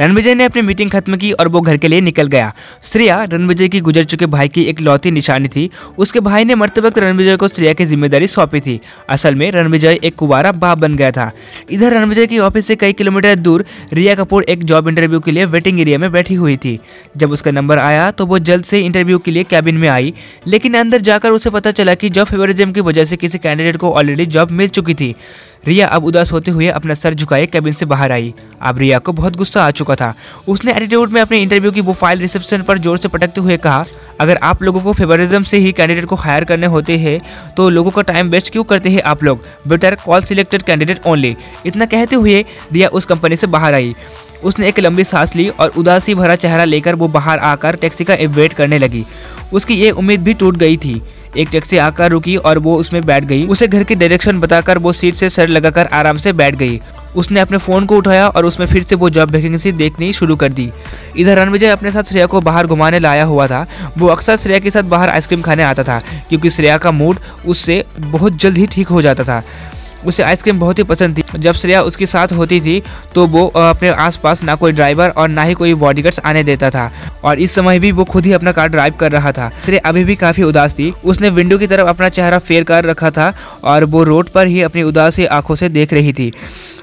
रणविजय ने अपनी मीटिंग खत्म की और वो घर के लिए निकल गया। श्रेया रणविजय की गुजर चुके भाई की एक लौती निशानी थी। उसके भाई ने मरते वक्त रणविजय को श्रेया की ज़िम्मेदारी सौंपी थी। असल में रणविजय एक कुबारा बाप बन गया था। इधर रणविजय की ऑफ़िस से कई किलोमीटर दूर रिया कपूर एक जॉब इंटरव्यू के लिए वेटिंग एरिया में बैठी हुई थी। जब उसका नंबर आया तो वो जल्द से इंटरव्यू के लिए कैबिन में आई, लेकिन अंदर जाकर उसे पता चला कि जॉब फेवरिज्म की वजह से किसी कैंडिडेट को ऑलरेडी जॉब मिल चुकी थी। रिया अब उदास होते हुए अपना सर झुकाए कैबिन से बाहर आई। अब रिया को बहुत गुस्सा आ चुका था। उसने एटीट्यूड में अपने इंटरव्यू की वो फ़ाइल रिसेप्शन पर ज़ोर से पटकते हुए कहा, अगर आप लोगों को फेवरिज्म से ही कैंडिडेट को हायर करने होते हैं तो लोगों का टाइम वेस्ट क्यों करते हैं आप लोग? Better call selected candidate only इतना कहते हुए रिया उस कंपनी से बाहर आई। उसने एक लंबी सांस ली और उदासी भरा चेहरा लेकर वो बाहर आकर टैक्सी का वेट करने लगी। उसकी ये उम्मीद भी टूट गई थी। एक टैक्सी आकर रुकी और वो उसमें बैठ गई। उसे घर की डायरेक्शन बताकर वो सीट से सर लगाकर आराम से बैठ गई। उसने अपने फ़ोन को उठाया और उसमें फिर से वो जॉब वैकेंसी देखनी शुरू कर दी। इधर रणविजय अपने साथ श्रेया को बाहर घुमाने लाया हुआ था। वो अक्सर श्रेया के साथ बाहर आइसक्रीम खाने आता था, क्योंकि श्रेया का मूड उससे बहुत जल्द ही ठीक हो जाता था। उसे आइसक्रीम बहुत ही पसंद थी। जब श्रेया उसके साथ होती थी तो वो अपने आसपास ना कोई ड्राइवर और ना ही कोई बॉडीगार्ड्स आने देता था। और इस समय भी वो खुद ही अपना कार ड्राइव कर रहा था। श्रेया अभी भी काफ़ी उदास थी। उसने विंडो की तरफ़ अपना चेहरा फेर कर रखा था और वो रोड पर ही अपनी उदासी आँखों से देख रही थी।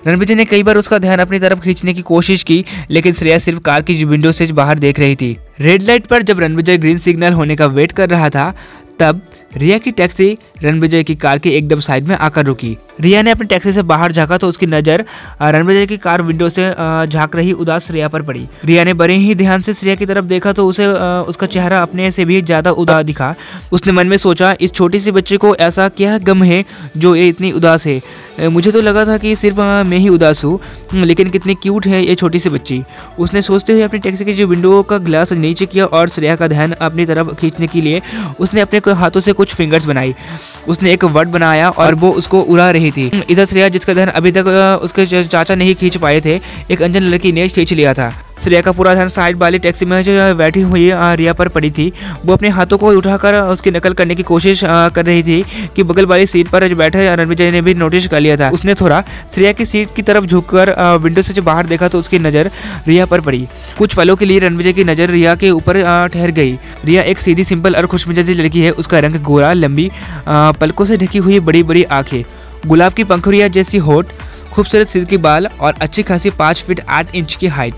रणबीर ने कई बार उसका ध्यान अपनी तरफ़ खींचने की कोशिश की, लेकिन श्रेया सिर्फ़ कार की विंडो से बाहर देख रही थी। रेड लाइट पर जब रणविजय ग्रीन सिग्नल होने का वेट कर रहा था, तब रिया की टैक्सी रणविजय की कार के एकदम साइड में आकर रुकी। रिया ने अपनी टैक्सी से बाहर झांका तो उसकी नज़र रणविजय की कार विंडो से झाँक रही उदास श्रेया पर पड़ी। रिया ने बड़े ही ध्यान से श्रेया की तरफ़ देखा तो उसे उसका चेहरा अपने से भी ज़्यादा उदास दिखा। उसने मन में सोचा, इस छोटी सी बच्चे को ऐसा क्या गम है जो ये इतनी उदास है? मुझे तो लगा था कि सिर्फ़ मैं ही उदास हूँ लेकिन कितनी क्यूट है ये छोटी सी बच्ची। उसने सोचते हुए अपनी टैक्सी की जो विंडो का ग्लास नीचे किया और श्रेया का ध्यान अपनी तरफ़ खींचने के लिए उसने अपने हाथों से कुछ फिंगर्स बनाई। उसने एक वर्ड बनाया और वो उसको उड़ा रही थी। इधर श्रेया जिसका ध्यान अभी तक उसके चाचा नहीं खींच पाए थे एक अंजन लड़की ने खींच लिया था। श्रेया का पूरा ध्यान साइड वाली टैक्सी में जो बैठी हुई रिया पर पड़ी थी। वो अपने हाथों को उठाकर उसकी नकल करने की कोशिश कर रही थी कि बगल वाली सीट पर जो बैठे रणविजय ने भी नोटिस कर लिया था। उसने थोड़ा श्रेया की सीट की तरफ़ झुककर विंडो से जो बाहर देखा तो उसकी नज़र रिया पर पड़ी। कुछ पलों के लिए रणविजय की नज़र रिया के ऊपर ठहर गई। रिया एक सीधी, सिंपल और खुशमिजाजी लड़की है। उसका रंग गोरा, लंबी पलकों से ढकी हुई बड़ी बड़ी आँखें। गुलाब की पंखुड़िया जैसी होठ, खूबसूरत सिल्की बाल और अच्छी खासी पाँच फीट आठ इंच की हाइट।